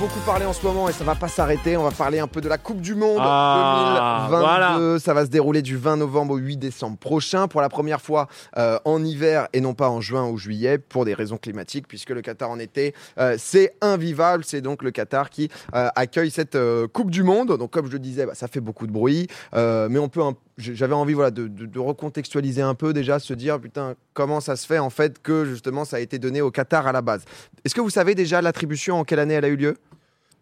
beaucoup parlé en ce moment et ça va pas s'arrêter. On va parler un peu de la Coupe du Monde Ah, 2022. voilà. Ça va se dérouler du 20 novembre au 8 décembre prochain pour la première fois euh, en hiver et non pas en juin ou juillet pour des raisons climatiques puisque le Qatar en été euh, c'est invivable. C'est donc le Qatar qui euh, accueille cette Coupe du Monde. Donc comme je le disais, bah, ça fait beaucoup de bruit, mais on peut un- j'avais envie voilà, de, de- de recontextualiser un peu déjà, se dire putain comment ça se fait en fait que justement ça a été donné au Qatar à la base. Est-ce que vous savez déjà l'attribution en quelle année elle a eu lieu?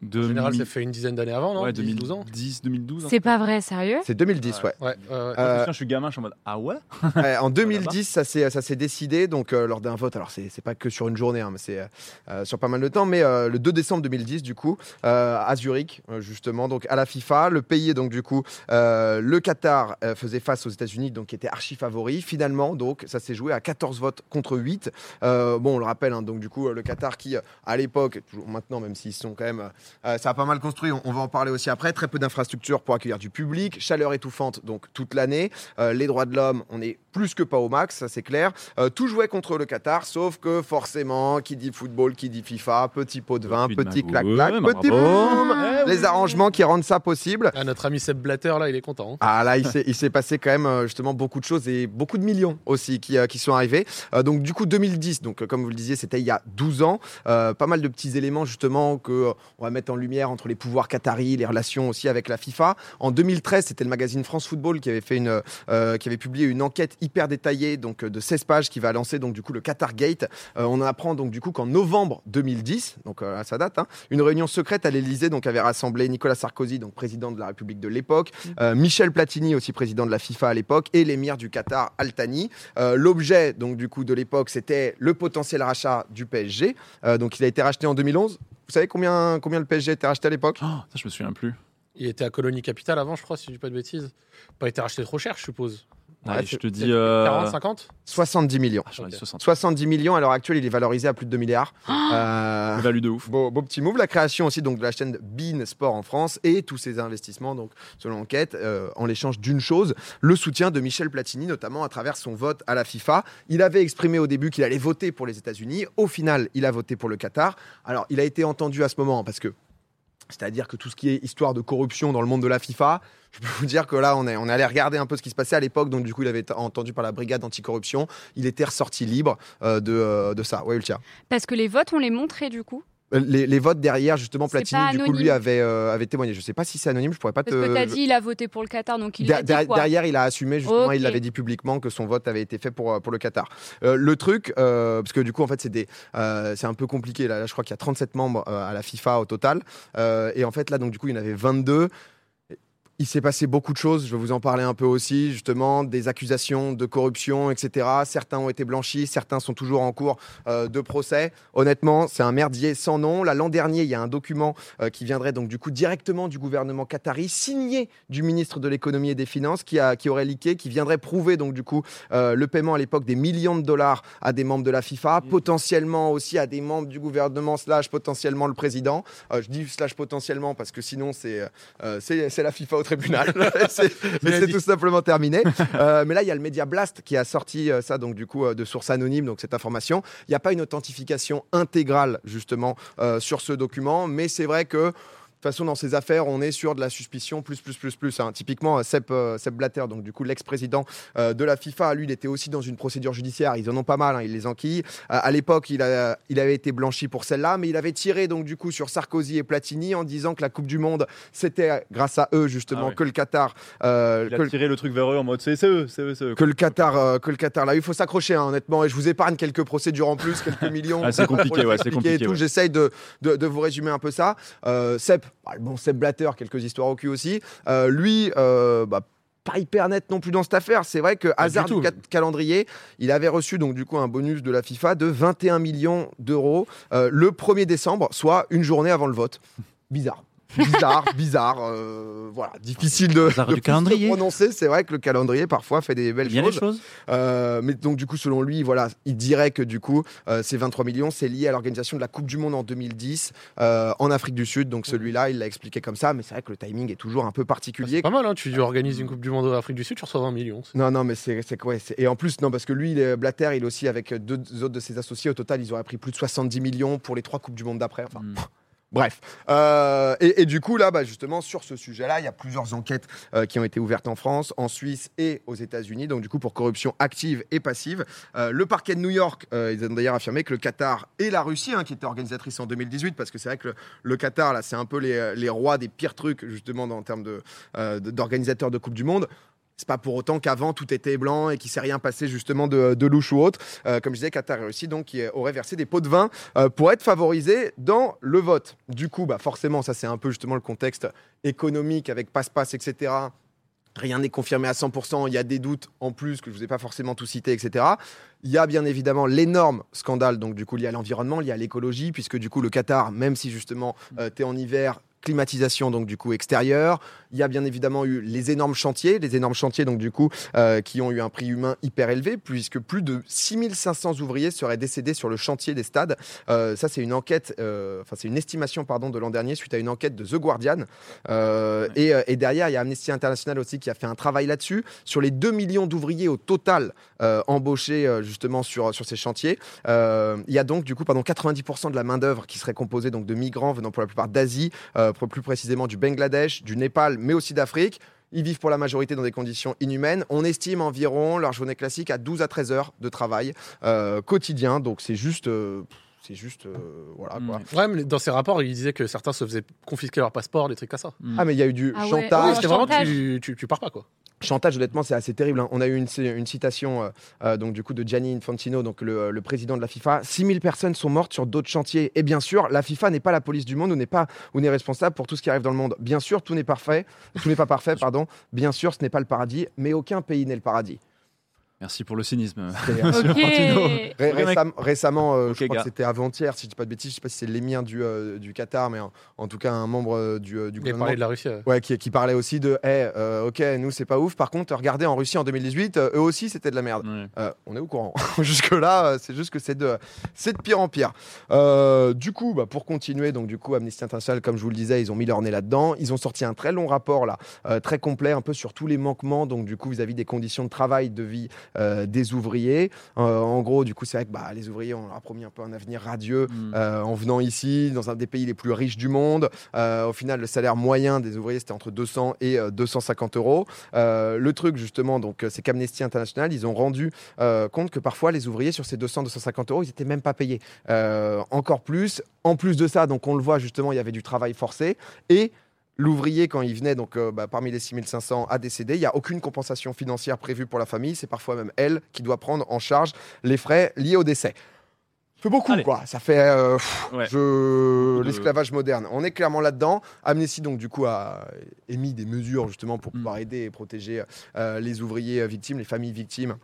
En général, ça fait une dizaine d'années avant, non ouais, 10, 12 ans 2010, 2012. hein. C'est pas vrai, sérieux C'est 2010, ouais. Ouais, ouais. Euh, je suis gamin, je suis en mode Ah ouais en 2010, ça s'est ça s'est décidé donc euh, lors d'un vote. Alors c'est c'est pas que sur une journée, hein, mais c'est euh, sur pas mal de temps. Mais euh, le 2 décembre 2010, du coup, euh, à Zurich, justement, donc à la FIFA, le pays donc du coup, euh, le Qatar euh, faisait face aux États-Unis, donc qui était archi favori. Finalement, donc ça s'est joué à 14 votes contre 8. Euh, bon, on le rappelle, hein, donc du coup, le Qatar qui à l'époque, toujours maintenant, même s'ils sont quand même, euh, ça a pas mal construit. On, on va en parler aussi après. Très peu d'infrastructures pour accueillir du public, chaleur étouffante donc toute l'année. Euh, les droits de l'homme, on est plus que pas au max, ça c'est clair. Euh, tout jouait contre le Qatar, sauf que forcément, qui dit football, qui dit FIFA, petit pot de vin, Petit clac-clac, petit boum Eh Les oui. arrangements qui rendent ça possible. Ah, notre ami Seb Blatter, là, il est content. hein. Ah là, il s'est, passé quand même euh, justement beaucoup de choses et beaucoup de millions aussi qui, euh, qui sont arrivés. Euh, donc du coup 2010, donc comme vous le disiez, c'était il y a 12 ans. Euh, pas mal de petits éléments justement que euh, on va mettre en lumière entre les pouvoirs qataris, les relations aussi avec la FIFA. En 2013, c'était le magazine France Football qui avait fait une, euh, qui avait publié une enquête hyper détaillée donc de 16 pages qui va lancer donc du coup le Qatar Gate. Euh, on en apprend donc du coup qu'en novembre 2010, donc euh, à sa date, hein, une réunion secrète à l'Elysée donc avait rassemblé Nicolas Sarkozy, donc président de la République de l'époque, euh, Michel Platini, aussi président de la FIFA à l'époque, et l'émir du Qatar, Al Thani. Euh, L'objet donc du coup de l'époque, c'était le potentiel rachat du PSG. Euh, donc il a été racheté en 2011. Vous savez combien, combien le PSG a été racheté à l'époque? Oh, Ça, je me souviens plus. Il était à Colonie Capital avant, je crois, si je dis pas de bêtises. Pas été racheté trop cher, je suppose. Allez, je te dis. Peut-être euh, 40, 50 70 millions. ah, j'aurais dit Ok. 60. 70 millions à l'heure actuelle, il est valorisé à plus de 2 milliards. Euh, Value de ouf. Beau, beau petit move, la création aussi donc de la chaîne Bean Sport en France et tous ces investissements donc selon l'enquête euh, en l'échange d'une chose, le soutien de Michel Platini notamment à travers son vote à la FIFA. Il avait exprimé au début qu'il allait voter pour les États-Unis. Au final, il a voté pour le Qatar. Alors, il a été entendu à ce moment parce que c'est-à-dire que tout ce qui est histoire de corruption dans le monde de la FIFA, je peux vous dire que là, on allé regarder un peu ce qui se passait à l'époque. Donc, du coup, il avait été entendu par la brigade anticorruption. Il était ressorti libre euh, de, euh, de ça. Parce que les votes, on les montrait du coup? Euh, Les, les votes derrière, justement, Platini, du coup, lui avait, euh, avait témoigné. Je sais pas si c'est anonyme, je pourrais pas Parce te. que t'as je- dit, il a voté pour le Qatar, donc il Der- a dit quoi derrière, il a assumé justement, il l'avait dit publiquement que son vote avait été fait pour, euh, pour le Qatar. Euh, le truc, euh, parce que du coup, en fait, c'est des, c'est un peu compliqué. Là, Là, je crois qu'il y a 37 membres à la FIFA au total, et en fait, là, donc du coup, il y en avait 22. Il s'est passé beaucoup de choses, je vais vous en parler un peu aussi, justement, des accusations de corruption, etc. Certains ont été blanchis, certains sont toujours en cours euh, de procès. Honnêtement, c'est un merdier sans nom. Là, l'an dernier, il y a un document euh, qui viendrait donc du coup directement du gouvernement qatari, signé du ministre de l'économie et des finances, qui, a, qui aurait leaké, qui viendrait prouver donc du coup euh, le paiement à l'époque des millions de dollars à des membres de la FIFA, potentiellement aussi à des membres du gouvernement slash potentiellement le président. Je dis slash potentiellement parce que sinon c'est la FIFA tribunal. C'est- tout simplement terminé. Euh, mais là, il y a le Media Blast qui a sorti euh, ça, donc du coup, euh, de source anonyme, donc cette information. Il n'y a pas une authentification intégrale, justement, sur ce document, mais c'est vrai que. De toute façon, dans ces affaires, on est sur de la suspicion plus, plus, plus, plus. hein. Typiquement, euh, Sepp, euh, Sepp Blatter, donc du coup l'ex-président euh, de la FIFA, lui, il était aussi dans une procédure judiciaire. Ils en ont pas mal, hein, ils les enquillent. Euh, à l'époque, il, a- il avait été blanchi pour celle-là, mais il avait tiré donc du coup sur Sarkozy et Platini en disant que la Coupe du Monde, c'était grâce à eux justement Ah que le Qatar, Il que, a tiré le truc vers eux en mode c'est eux, c'est eux, c'est eux. que le Qatar, que le Qatar là, il faut s'accrocher hein, honnêtement. Et je vous épargne quelques procédures en plus, quelques millions. Ah, c'est compliqué, ouais, c'est compliqué, ouais. J'essaye de, de, de vous résumer un peu ça. Sepp, bah, bon Sepp Blatter, quelques histoires au cul aussi. Euh, lui. euh, bah, pas hyper net non plus dans cette affaire. C'est vrai que hasard du tout. calendrier, il avait reçu donc du coup un bonus de la FIFA de 21 millions d'euros euh, le 1er décembre, soit une journée avant le vote. Bizarre. Bizarre, bizarre, euh, voilà, difficile de, de du prononcer. C'est vrai que le calendrier parfois fait des belles Bien choses. les choses. Euh, mais donc du coup, selon lui, voilà, il dirait que du coup, euh, ces 23 millions, c'est lié à l'organisation de la Coupe du Monde en 2010 euh, en Afrique du Sud. Donc celui-là, il l'a expliqué comme ça, mais c'est vrai que le timing est toujours un peu particulier. C'est pas mal, hein, tu organises une Coupe du Monde en Afrique du Sud, tu reçois 20 millions. Non, non, mais c'est c'est quoi c'est- Et en plus, non, parce que lui, Blatter, il est aussi avec deux autres de ses associés. Au total, ils auraient pris plus de 70 millions pour les trois Coupes du Monde d'après. Enfin, Mm. Bref. Euh, et, du coup, là, bah, justement, sur ce sujet-là, il y a plusieurs enquêtes euh, qui ont été ouvertes en France, en Suisse et aux États-Unis. Donc, du coup, pour corruption active et passive. Euh, le parquet de New York, ils ont d'ailleurs affirmé que le Qatar et la Russie, hein, qui étaient organisatrices en 2018, parce que c'est vrai que le, Qatar, là, c'est un peu les, rois des pires trucs, justement, en termes euh, de- d'organisateurs de Coupe du Monde. C'est pas pour autant qu'avant tout était blanc et qu'il s'est rien passé justement de, louche ou autre. Euh, comme je disais, Qatar et Russie donc qui aurait versé des pots de vin euh, pour être favorisés dans le vote. Du coup, bah forcément, ça c'est un peu justement le contexte économique avec passe-passe, etc. Rien n'est confirmé à 100%, il y a des doutes en plus que je ne vous ai pas forcément tout cité, etc. Il y a bien évidemment l'énorme scandale, donc du coup lié à l'environnement, lié à l'écologie, puisque du coup le Qatar, même si justement euh, tu es en hiver, climatisation donc du coup extérieure. Il y a bien évidemment eu les énormes chantiers, les énormes chantiers donc du coup euh, qui ont eu un prix humain hyper élevé puisque plus de 6500 ouvriers seraient décédés sur le chantier des stades. Euh, ça c'est une enquête, euh, enfin c'est une estimation pardon de l'an dernier suite à une enquête de The Guardian. Et, et derrière il y a Amnesty International aussi qui a fait un travail là-dessus sur les 2 millions d'ouvriers au total embauchés justement sur sur ces chantiers. Il y a donc du coup pardon 90% de la main d'œuvre qui serait composée donc de migrants venant pour la plupart d'Asie, euh, pour plus précisément du Bangladesh, du Népal, mais aussi d'Afrique. Ils vivent pour la majorité dans des conditions inhumaines. On estime environ leur journée classique à 12 à 13 heures de travail euh, quotidien. Donc c'est juste, euh, c'est juste, euh, voilà quoi. Mm. Ouais, mais dans ses rapports, il disait que certains se faisaient confisquer leur passeport, des trucs comme ça. Ah mais il y a eu du Ah chantage. Ouais, c'était vraiment, chantage. tu, tu, tu pars pas, quoi. Chantage, honnêtement, c'est assez terrible. hein. On a eu une, une citation euh, euh, donc, du coup, de Gianni Infantino, donc le, le président de la FIFA. 6000 personnes sont mortes sur d'autres chantiers. Et bien sûr, la FIFA n'est pas la police du monde ou n'est pas ou n'est responsable pour tout ce qui arrive dans le monde. Bien sûr, tout n'est parfait. Tout n'est pas parfait, pardon. Bien sûr, ce n'est pas le paradis, mais aucun pays n'est le paradis. Merci pour le cynisme. C'est- Monsieur Ok. Martino. Ré- Ok, mec. récem- récemment, euh, je crois gars. que c'était avant-hier, si je dis pas de bêtises, je sais pas si c'est l'émir du, euh, du Qatar, mais en, en tout cas un membre euh, du, euh, du gouvernement. parlé de la Russie. Ouais, qui, qui parlait aussi de, Eh, euh, ok, nous c'est pas ouf. Par contre, regardez en Russie en 2018, euh, eux aussi c'était de la merde. Ouais. Euh, on est au courant. Jusque là, c'est juste que c'est de, c'est de pire en pire. Euh, du coup, bah, pour continuer, donc du coup, Amnesty International, comme je vous le disais, ils ont mis leur nez là-dedans. Ils ont sorti un très long rapport là, euh, très complet, un peu sur tous les manquements, donc du coup vis-à-vis des conditions de travail, de vie euh, des ouvriers. Euh, en gros, du coup, c'est vrai que bah, les ouvriers, on leur a promis un peu un avenir radieux. Mm. Euh, en venant ici, dans un des pays les plus riches du monde. Au final, le salaire moyen des ouvriers, c'était entre 200 et euh, 250 euros. Le truc, justement, donc, c'est qu'Amnesty International, ils ont rendu compte que parfois, les ouvriers, sur ces 200-250 euros, ils n'étaient même pas payés. Encore plus. En plus de ça, donc, on le voit, justement, il y avait du travail forcé. Et L'ouvrier, quand il venait, donc euh, bah, parmi les 6500, a décédé. Il n'y a aucune compensation financière prévue pour la famille. C'est parfois même elle qui doit prendre en charge les frais liés au décès. Ça fait beaucoup, Allez. quoi. Ça fait euh, pff, Ouais. je- Beaucoup de- l'esclavage moderne. On est clairement là-dedans. Amnesty, donc, du coup, a émis des mesures justement pour Mm. pouvoir aider et protéger euh, les ouvriers victimes, les familles victimes.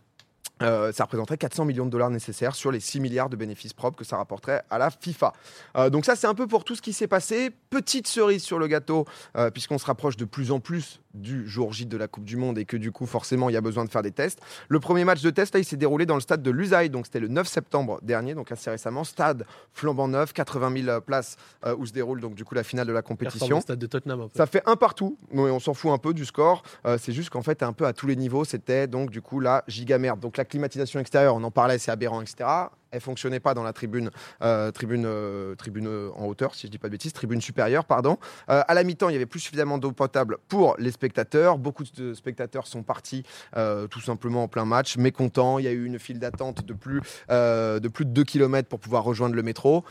Euh, ça représenterait 400 millions de dollars nécessaires sur les 6 milliards de bénéfices propres que ça rapporterait à la FIFA. Euh, donc ça, c'est un peu pour tout ce qui s'est passé. Petite cerise sur le gâteau, euh, puisqu'on se rapproche de plus en plus du jour J de la Coupe du Monde et que du coup, forcément, il y a besoin de faire des tests. Le premier match de test, là, il s'est déroulé dans le stade de Lusail, donc c'était le 9 septembre dernier, donc assez récemment. Stade flambant neuf, 80 000 places euh, où se déroule donc du coup la finale de la compétition. stade de Tottenham. un peu. Ça fait un partout, mais on s'en fout un peu du score. Euh, c'est juste qu'en fait, un peu à tous les niveaux, c'était donc du coup la giga merde. Donc la climatisation extérieure, on en parlait, c'est aberrant, etc. Elle fonctionnait pas dans la tribune, euh, tribune, euh, tribune euh, en hauteur, si je dis pas de bêtises, tribune supérieure, pardon. À la mi-temps, il y avait plus suffisamment d'eau potable pour les spectateurs. Beaucoup de spectateurs sont partis tout simplement en plein match, mécontents. Il y a eu une file d'attente de plus, de plus de 2 km pour pouvoir rejoindre le métro.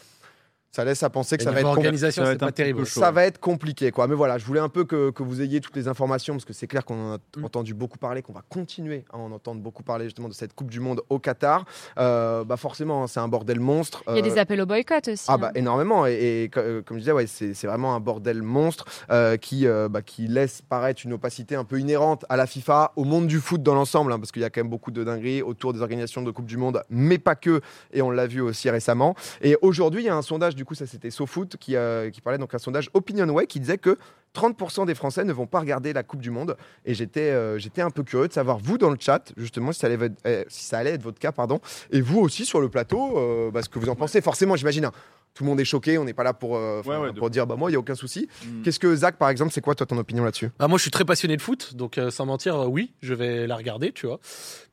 Ça laisse à penser que Et ça va être organisation, ça va être pas un petit terrible. peu chaud. ça va être compliqué, quoi. Mais voilà, je voulais un peu que, que vous ayez toutes les informations parce que c'est clair qu'on en a Mm. entendu beaucoup parler, qu'on va continuer à en entendre beaucoup parler justement de cette Coupe du Monde au Qatar. Euh, bah forcément, hein, c'est un bordel monstre. Il y a des Euh, appels au boycott aussi. ah hein. bah énormément et, euh, comme je disais ouais c'est c'est vraiment un bordel monstre euh, qui euh, bah, qui laisse paraître une opacité un peu inhérente à la FIFA au monde du foot dans l'ensemble hein, parce qu'il y a quand même beaucoup de dingueries autour des organisations de Coupe du Monde mais pas que et on l'a vu aussi récemment et aujourd'hui il y a un sondage du coup ça c'était SoFoot qui euh, qui parlait donc un sondage Opinionway qui disait que 30% des Français ne vont pas regarder la Coupe du Monde. Et j'étais euh, j'étais un peu curieux de savoir vous dans le chat justement si ça allait, être- eh, si ça allait être votre cas pardon et vous aussi sur le plateau euh, bah, ce que vous en pensez. Forcément j'imagine hein, tout le monde est choqué on n'est pas là pour, euh, Ouais, ouais, pour dire bah moi il y a aucun souci. Mm. qu'est-ce que Zach par exemple c'est quoi toi ton opinion là-dessus? Ah, moi, je suis très passionné de foot, donc euh, sans mentir, euh, oui, je vais la regarder, tu vois.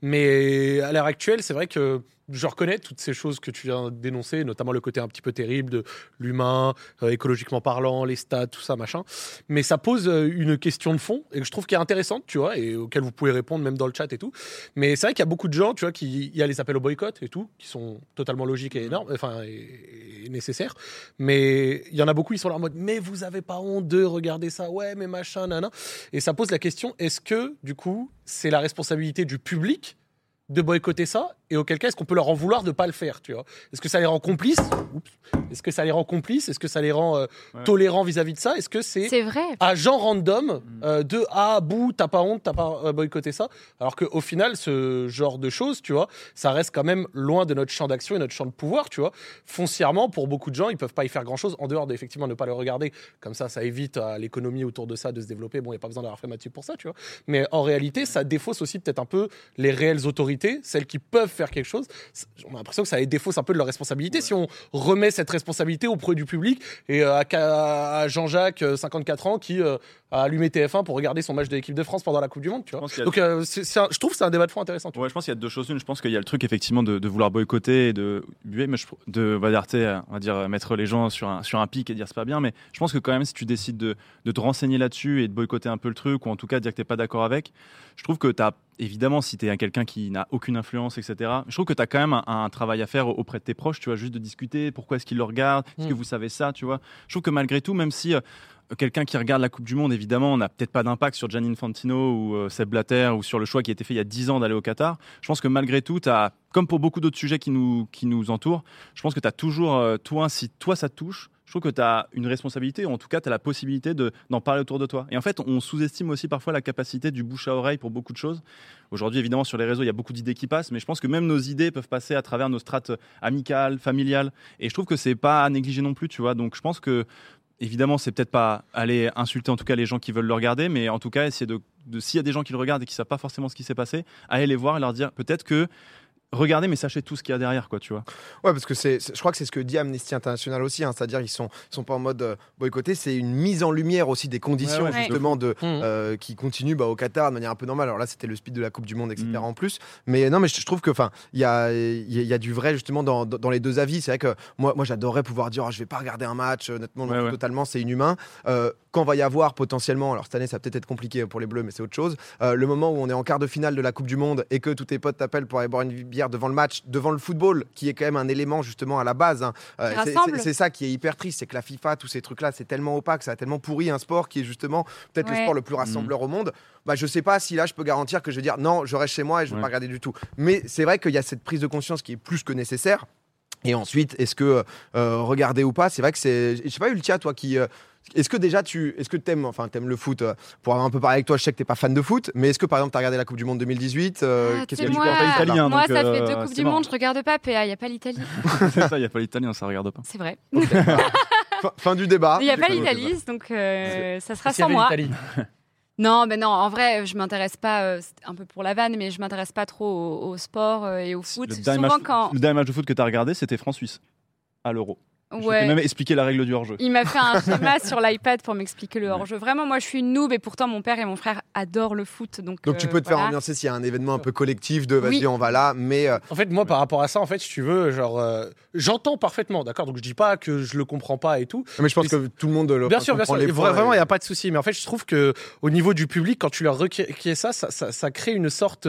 Mais à l'heure actuelle, c'est vrai que je reconnais toutes ces choses que tu viens de dénoncer, notamment le côté un petit peu terrible de l'humain, euh, écologiquement parlant, les stats, tout ça, machin. Mais ça pose euh, une question de fond et que je trouve qui est intéressante, tu vois, et auquel vous pouvez répondre même dans le chat et tout. Mais c'est vrai qu'il y a beaucoup de gens, tu vois, qui il y a les appels au boycott et tout, qui sont totalement logiques et énormes, enfin, et, et nécessaires. Mais il y en a beaucoup, ils sont là en mode, mais vous avez pas honte de regarder ça, ouais, mais machin, nana. Et ça pose la question, est-ce que, du coup, c'est la responsabilité du public de boycotter ça et auquel cas est-ce qu'on peut leur en vouloir de ne pas le faire tu vois? Est-ce que ça les rend complices? Est-ce que ça les rend complices? Est-ce que ça les rend euh, Ouais. tolérants vis-à-vis de ça? Est-ce que c'est C'est vrai. à gens random Mm. euh, de ah bouh t'as pas honte t'as pas euh, boycotté ça? Alors qu'au final ce genre de choses tu vois ça reste quand même loin de notre champ d'action et notre champ de pouvoir tu vois. Foncièrement pour beaucoup de gens ils peuvent pas y faire grand chose en dehors d'effectivement ne pas le regarder. Comme ça ça évite à l'économie autour de ça de se développer. Bon il y a pas besoin d'avoir fait Mathieu pour ça tu vois. Mais en réalité ça défausse aussi peut-être un peu les réelles autorités celles qui peuvent faire quelque chose on a l'impression que ça les défausse un peu de leur responsabilité si on remet cette responsabilité auprès du public et euh, à, Jean-Jacques, euh, 54 ans, qui euh, a allumé TF1 pour regarder son match de l'équipe de France pendant la Coupe du Monde. Tu vois Donc, euh, un- je trouve que c'est un débat de fond intéressant. Ouais, je pense qu'il y a deux choses. Une, je pense qu'il y a le truc effectivement de, de vouloir boycotter et de, mais je- de on va dire, on va dire mettre les gens sur un, sur un pic et dire c'est pas bien. Mais je pense que quand même, si tu décides de, de te renseigner là-dessus et de boycotter un peu le truc, ou en tout cas dire que t'es pas d'accord avec, je trouve que tu as évidemment, si tu es quelqu'un qui n'a aucune influence, etc., je trouve que tu as quand même un, un travail à faire auprès de tes proches, tu vois, juste de discuter, pourquoi est-ce qu'ils le regardent, est-ce que Mm. vous savez ça, tu vois. Je trouve que malgré tout, même si euh, quelqu'un qui regarde la Coupe du Monde, évidemment, n'a peut-être pas d'impact sur Gianni Infantino ou euh, Seb Blatter ou sur le choix qui a été fait il y a 10 ans d'aller au Qatar, je pense que malgré tout, tu as, comme pour beaucoup d'autres sujets qui nous, qui nous entourent, je pense que tu as toujours, euh, toi, si toi ça te touche, je trouve que tu as une responsabilité, ou en tout cas, tu as la possibilité de- d'en parler autour de toi. Et en fait, on sous-estime aussi parfois la capacité du bouche à oreille pour beaucoup de choses. Aujourd'hui, évidemment, sur les réseaux, il y a beaucoup d'idées qui passent, mais je pense que même nos idées peuvent passer à travers nos strates amicales, familiales. Et je trouve que c'est pas à négliger non plus, tu vois. Donc, je pense que, évidemment, c'est peut-être pas aller insulter en tout cas les gens qui veulent le regarder, mais en tout cas, essayer de s'il y a des gens qui le regardent et qui savent pas forcément ce qui s'est passé, aller les voir et leur dire peut-être que regardez, mais sachez tout ce qu'il y a derrière, quoi, tu vois. Ouais, parce que c'est, je crois que c'est ce que dit Amnesty International aussi, hein, c'est-à-dire ils sont, ils sont pas en mode euh, boycotté, c'est une mise en lumière aussi des conditions Ouais, ouais, justement de, Mhm. euh, qui continuent bah, au Qatar de manière un peu normale. Alors là, c'était le speed de la Coupe du Monde, etc. Mhm. en plus. Mais non, mais je, je trouve que, enfin, il y a, y, a- y a du vrai justement dans, dans- les deux avis. C'est vrai que moi, moi, j'adorerais pouvoir dire, oh, je vais pas regarder un match. Honnêtement, non, Ouais, totalement, c'est inhumain. Euh, quand va y avoir potentiellement, alors cette année, ça va peut-être être compliqué pour les Bleus, mais c'est autre chose. euh, le moment où on est en quart de finale de la Coupe du Monde et que tous tes potes t'appellent pour aller boire une bière devant le match, devant le football, qui est quand même un élément justement à la base. hein. Euh, c'est- ça qui est hyper triste, c'est que la FIFA, tous ces trucs-là, c'est tellement opaque, ça a tellement pourri un sport qui est justement peut-être le sport le plus rassembleur au monde. Bah, je sais pas si là, je peux garantir que je vais dire non, je reste chez moi et je vais Ouais. pas regarder du tout. Mais c'est vrai qu'il y a cette prise de conscience qui est plus que nécessaire. Et ensuite, est-ce que euh, regarder ou pas, c'est vrai que c'est. Je sais pas, Ultia, toi qui. euh, est-ce que déjà tu, est-ce que t'aimes, enfin t'aimes le foot euh, Pour avoir un peu parlé avec toi, je sais que t'es pas fan de foot, mais est-ce que par exemple t'as regardé la Coupe du Monde 2018 euh, Ah, Qu'est-ce tu que tu moi, sport penses italien, moi, donc, ça fait euh, deux Coupes c'est du marrant. Monde, je regarde pas PA, il n'y a pas l'Italie. c'est ça, il n'y a pas l'italien, ça regarde pas. C'est vrai. fin, fin du débat. Il n'y a pas l'Italie, donc euh, ça sera y sans moi. Non, mais non, en vrai, je m'intéresse pas, euh, c'est un peu pour la vanne, mais je m'intéresse pas trop au, au sport euh, et au foot. Le dernier, Souvent match, quand. le dernier match de foot que tu as regardé, c'était France-Suisse, à l'Euro. Je Ouais. même expliqué la règle du hors-jeu. Il m'a fait un schéma sur l'iPad pour m'expliquer le hors-jeu. Vraiment, moi, je suis une noob et pourtant, mon père et mon frère adorent le foot. Donc, Donc tu euh, peux te faire ambiancer s'il y a un événement un peu collectif de vas-y Oui. on va là, mais euh, En fait, moi, par rapport à ça, en fait, si tu veux, genre, euh, j'entends parfaitement, d'accord? Donc, je dis pas que je le comprends pas et tout. mais je pense Mais que tout le monde le Bien sûr, bien comprend sûr. les points Vraiment, il et- n'y a pas de souci. Mais en fait, je trouve que au niveau du public, quand tu leur requiers ça, ça, ça, ça crée une sorte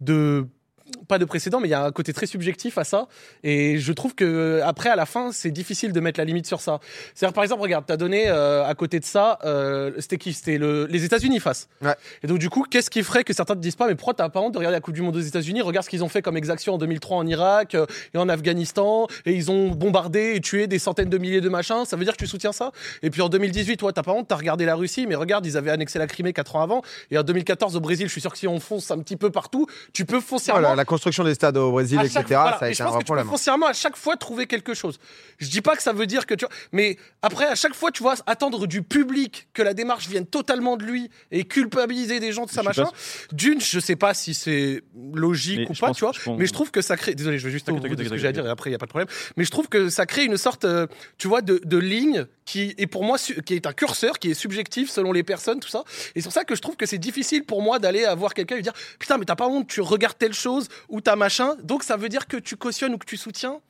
de pas de précédent, mais il y a un côté très subjectif à ça. Et je trouve que après, à la fin, c'est difficile de mettre la limite sur ça. C'est-à-dire, par exemple, regarde, t'as donné euh, à côté de ça, euh, c'était qui? C'était le- les États-Unis face. Ouais. Et donc, du coup, qu'est-ce qui ferait que certains te disent pas, mais pourquoi t'as pas honte de regarder la Coupe du Monde aux États-Unis? Regarde ce qu'ils ont fait comme exaction en 2003 en Irak euh, et en Afghanistan, et ils ont bombardé et tué des centaines de milliers de machins. Ça veut dire que tu soutiens ça? Et puis en 2018, toi, t'as pas honte, t'as regardé la Russie, mais regarde, ils avaient annexé la Crimée 4 ans avant. Et en 2014, au Brésil, je suis sûr que si on fonce un petit peu partout, tu peux foncièrement. Voilà, la construction des stades au Brésil, etc. chaque- voilà. Ça a Et été je un pense vrai que tu problème. peux foncièrement à chaque fois trouver quelque chose. Je dis pas que ça veut dire que tu vois, mais après à chaque fois tu vois attendre du public que la démarche vienne totalement de lui et culpabiliser des gens de suis machin. D'une, je sais pas si c'est logique Mais ou pas, pense- tu vois. je pense- mais je trouve que ça crée. Désolé, je vais juste au bout de ce que j'ai à dire et après il y a pas de problème. Mais je trouve que ça crée une sorte, euh, tu vois, de, de ligne qui est pour moi su- qui est un curseur qui est subjectif selon les personnes tout ça et c'est pour ça que je trouve que c'est difficile pour moi d'aller avoir quelqu'un et lui dire putain mais t'as pas honte tu regardes telle chose ou t'as machin donc ça veut dire que tu cautionnes ou que tu soutiens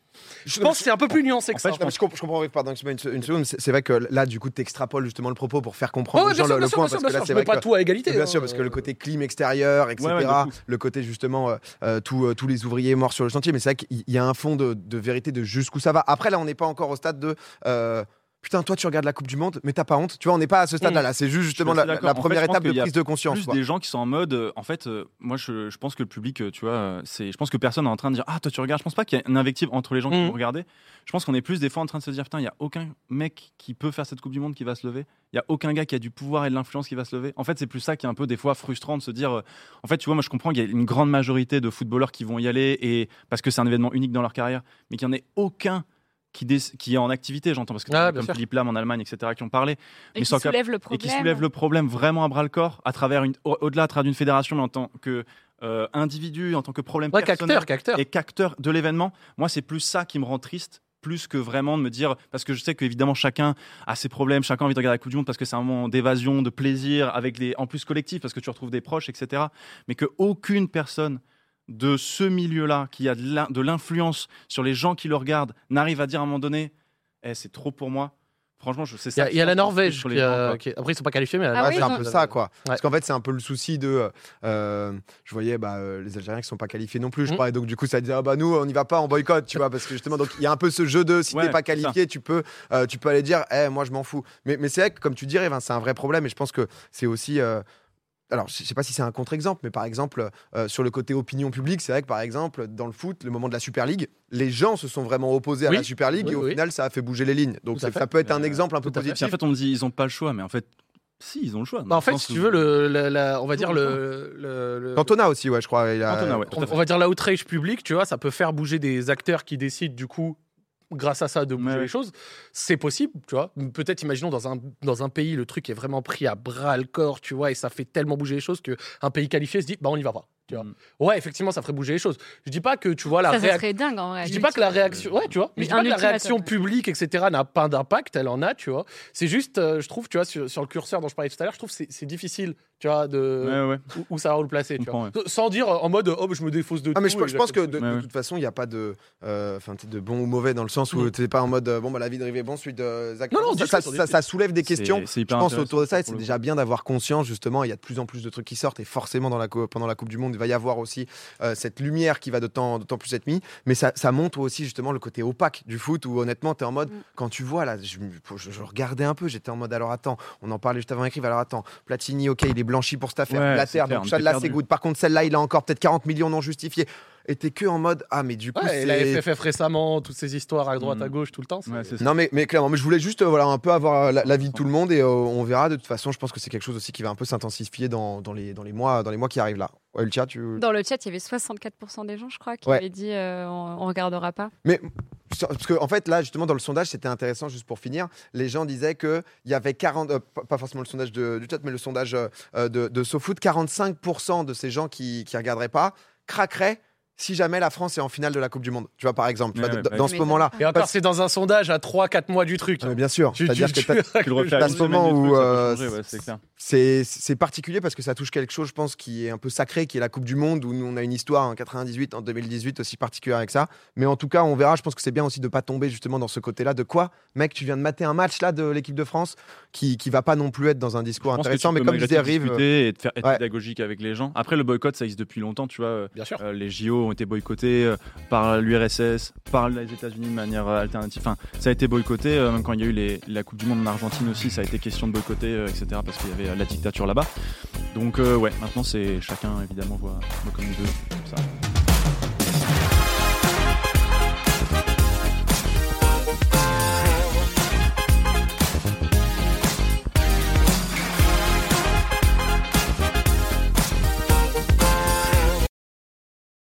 je pense que c'est un peu plus nuancé que En fait, ça je, je comprends, je comprends, pardon, excuse-moi une, une seconde. C'est vrai que là, du coup, tu extrapoles justement le propos pour faire comprendre Ouais, aux bien gens sûr, le, bien le sûr, point. bien Parce bien que là, c'est vrai pas que. tout à égalité Bien hein. sûr, parce que le côté clim extérieur, etc., Ouais, ouais, le côté justement euh, euh, tous, euh, tous les ouvriers morts sur le chantier, mais c'est vrai qu'il y a un fond de, de vérité de jusqu'où ça va. Après, là, on n'est pas encore au stade de. euh, Putain, toi, tu regardes la Coupe du Monde, mais t'as pas honte. Tu vois, on n'est pas à ce stade-là. Mm. Là, c'est juste justement la, la En fait, première étape de prise de conscience. plus quoi. des gens qui sont en mode euh, en fait euh, moi je, je pense que le public euh, tu vois c'est je pense que personne n'est en train de dire ah toi tu regardes je pense pas qu'il y ait une invective entre les gens qui Mhm. vont regarder je pense qu'on est plus des fois en train de se dire putain il y a aucun mec qui peut faire cette coupe du monde qui va se lever il y a aucun gars qui a du pouvoir et de l'influence qui va se lever en fait c'est plus ça qui est un peu des fois frustrant de se dire en fait tu vois moi je comprends qu'il y a une grande majorité de footballeurs qui vont y aller et parce que c'est un événement unique dans leur carrière mais qu'il n'y en ait aucun qui, dé- qui est en activité, j'entends, parce que Ah, comme sûr. Philippe Lam en Allemagne, etc., qui ont parlé, Et Mais qui soulève le et problème. qui soulève le problème vraiment à bras le corps à travers une, au- au-delà à travers d'une fédération mais en tant que euh, individu en tant que problème ouais personnel et qu'acteur de l'événement moi c'est plus ça qui me rend triste plus que vraiment de me dire parce que je sais qu'évidemment chacun a ses problèmes chacun a envie de regarder la Coupe du Monde parce que c'est un moment d'évasion de plaisir avec les en plus collectif parce que tu retrouves des proches etc mais que aucune personne de ce milieu-là qui a de l'in- de l'influence sur les gens qui le regardent n'arrive à dire à un moment donné eh, c'est trop pour moi franchement je sais ça il y a la Norvège qui, après ils sont pas qualifiés mais la Ah oui, c'est un peu ça, quoi. Ouais. Parce qu'en fait, c'est un peu le souci de. euh, je voyais bah, euh, les Algériens qui sont pas qualifiés non plus, je Mm. crois. Et donc, du coup, ça dit, ah bah nous, on n'y va pas, on boycotte, tu vois. Parce que justement, donc il y a un peu ce jeu de si Ouais, t'es pas ça. qualifié, tu peux, euh, tu peux aller dire, eh, moi, je m'en fous. Mais, mais c'est vrai que, comme tu dirais, Vin, c'est un vrai problème. Et je pense que c'est aussi. Alors, je sais pas si c'est un contre-exemple, mais par exemple, euh, sur le côté opinion publique, c'est vrai que par exemple, dans le foot, le moment de la Super League, les gens se sont vraiment opposés à Oui. la Super League Oui, et au oui. final, ça a fait bouger les lignes. Donc, ça peut être un Euh, exemple un peu positif. en fait, on me dit ils ont pas le choix, mais en fait, si ils ont le choix. Bah, en fait si tu veux le, la- la- on va dire le, le, le- Cantona aussi, ouais, je crois. il a- Cantona, ouais, tout on, on va dire l'outrage public, tu vois, ça peut faire bouger des acteurs qui décident du coup, grâce à ça, de bouger Ouais, les choses. C'est possible, tu vois. Peut-être, imaginons, dans un, dans un pays, le truc est vraiment pris à bras le corps, tu vois, et ça fait tellement bouger les choses qu'un pays qualifié se dit, bah on y va pas. Tu vois. Mm. Ouais, effectivement, ça ferait bouger les choses. Je dis pas que, tu vois, la Ça, ça réaction. serait dingue en vrai. Je dis pas que la réaction, ouais, tu vois, mais je dis Un pas que la réaction publique, etc., n'a pas d'impact, elle en a, tu vois. C'est juste, euh, je trouve, tu vois, sur, sur le curseur dont je parlais tout à l'heure, je trouve que c'est- c'est difficile, tu vois, de Ouais, ouais. où, où savoir où le placer, tu vois. Sans dire en mode, oh, je me défausse de Ah mais tout je, et je pense que de, toute façon il n'y a pas de, euh, de bon ou mauvais dans le sens où Mm. tu n'es pas en mode euh, bon bah la vie de Rive est bon, celui de Zach. Non, non, ça, ça, ça, ça- ça soulève des questions. Je pense autour de ça, et c'est déjà bien d'avoir conscience justement. Il y a de plus en plus de trucs qui sortent et forcément dans la pendant la Coupe du Monde il va y avoir aussi euh, cette lumière qui va de temps, de temps plus être mise. Mais ça, ça montre aussi justement le côté opaque du foot où honnêtement tu es en mode Mm. quand tu vois là, je, je- je regardais un peu, j'étais en mode alors attends, on en parlait juste avant écrit, alors attends, Platini ok il est blanchi pour cette affaire, Ouais, la terre clair, donc on ça là c'est good. Par contre celle-là il a encore peut-être 40 millions non justifiés. Et t'es que en mode ah mais du coup Ouais, et la FFF récemment, toutes ces histoires à droite, Mm. à gauche, tout le temps. Ouais. Non mais, mais clairement, mais je voulais juste euh, voilà, un peu avoir la- l'avis de tout le monde et euh, on verra de toute façon, je pense que c'est quelque chose aussi qui va un peu s'intensifier dans, dans, les, dans, les mois, dans les mois qui arrivent là. Ouais, Ultia, tu... Dans le chat, il y avait 64% des gens, je crois, qui Ouais. avaient dit euh, on, on regardera pas. Mais parce que en fait là justement dans le sondage c'était intéressant juste pour finir, les gens disaient que il y avait 40 euh, pas- forcément le sondage de- du chat mais le sondage euh, de, de SoFoot, 45% de ces gens qui qui regarderaient pas craqueraient si jamais la France est en finale de la Coupe du Monde. Tu vois par exemple, tu Ouais, vois, ouais, dans- bah dans ce moment-là. Et encore, c'est dans un sondage à 3-4 mois du truc. Mais bien sûr, Tu- c'est-à-dire que tu- à ce moment où, euh, c'est particulier parce que ça touche quelque chose, je pense, qui est un peu sacré, qui est la Coupe du Monde, où nous, on a une histoire en 98, en 2018 aussi particulière avec ça. Mais en tout cas, on verra. Je pense que c'est bien aussi de pas tomber justement dans ce côté-là. De quoi, mec, tu viens de mater un match là de l'équipe de France qui qui va pas non plus être dans un discours intéressant, mais comme disait Rive, et de faire être pédagogique avec les gens. Après, le boycott, ça existe depuis longtemps, tu vois. Bien sûr. euh, les JO ont été boycottés euh, par l'URSS, par les États-Unis de manière euh, alternative. Enfin, ça a été boycotté, euh, même quand il y a eu les- la Coupe du Monde en Argentine aussi, ça a été question de boycotter, etc., parce qu'il y avait la dictature là-bas. Donc, ouais, maintenant, c'est chacun, évidemment, voit, voit comme il veut.